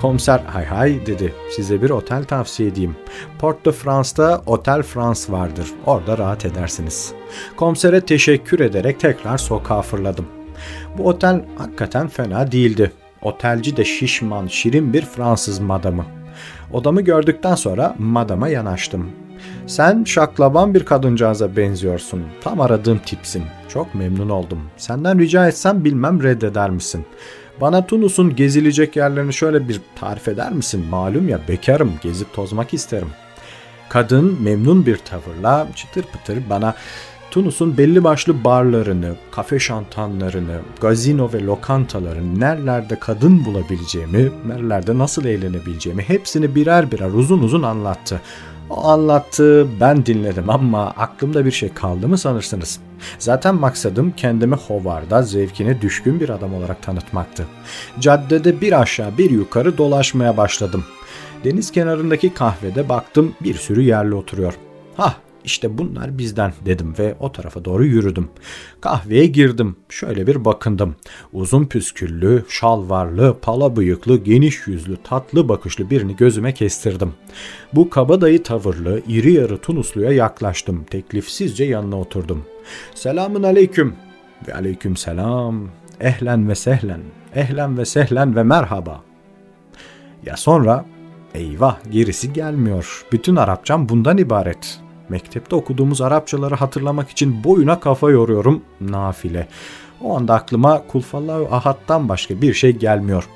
Komiser hay hay dedi. Size bir otel tavsiye edeyim. Port de France'da Otel France vardır. Orada rahat edersiniz. Komisere teşekkür ederek tekrar sokağa fırladım. Bu otel hakikaten fena değildi. Otelci de şişman, şirin bir Fransız madamı. Odamı gördükten sonra madama yanaştım. Sen şaklaban bir kadıncağıza benziyorsun. Tam aradığım tipsin. Çok memnun oldum. Senden rica etsem bilmem reddeder misin? Bana Tunus'un gezilecek yerlerini şöyle bir tarif eder misin? Malum ya bekarım, gezip tozmak isterim. Kadın memnun bir tavırla çıtır pıtır bana Tunus'un belli başlı barlarını, kafe şantanlarını, gazino ve lokantaların nerelerde kadın bulabileceğimi, nerelerde nasıl eğlenebileceğimi hepsini birer birer uzun uzun anlattı. O anlattı, ben dinledim ama aklımda bir şey kaldı mı sanırsınız? Zaten maksadım kendimi hovarda, zevkine düşkün bir adam olarak tanıtmaktı. Caddede bir aşağı bir yukarı dolaşmaya başladım. Deniz kenarındaki kahvede baktım bir sürü yerli oturuyor. Hah işte bunlar bizden dedim ve o tarafa doğru yürüdüm. Kahveye girdim. Şöyle bir bakındım. Uzun püsküllü, şalvarlı, pala bıyıklı, geniş yüzlü, tatlı bakışlı birini gözüme kestirdim. Bu kabadayı tavırlı, iri yarı Tunuslu'ya yaklaştım. Teklifsizce yanına oturdum. Selamın aleyküm. Ve aleyküm selam. Ehlen ve sehlen. Ehlen ve sehlen ve merhaba. Ya sonra eyvah gerisi gelmiyor. Bütün Arapçam bundan ibaret. Mektepte okuduğumuz Arapçaları hatırlamak için boyuna kafa yoruyorum nafile. O anda aklıma Kulfallahu Ahad'dan başka bir şey gelmiyor.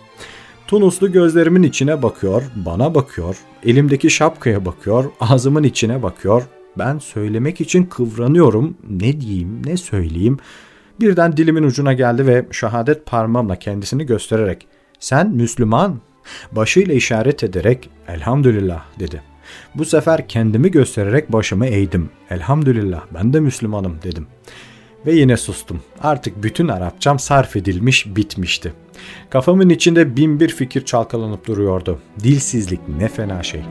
Tunuslu gözlerimin içine bakıyor, bana bakıyor, elimdeki şapkaya bakıyor, ağzımın içine bakıyor. Ben söylemek için kıvranıyorum. Ne diyeyim, ne söyleyeyim? Birden dilimin ucuna geldi ve şehadet parmağımla kendisini göstererek "Sen Müslüman." Başıyla işaret ederek "Elhamdülillah." dedi. Bu sefer kendimi göstererek başımı eğdim. Elhamdülillah ben de Müslümanım dedim. Ve yine sustum. Artık bütün Arapçam sarf edilmiş bitmişti. Kafamın içinde bin bir fikir çalkalanıp duruyordu. Dilsizlik ne fena şey.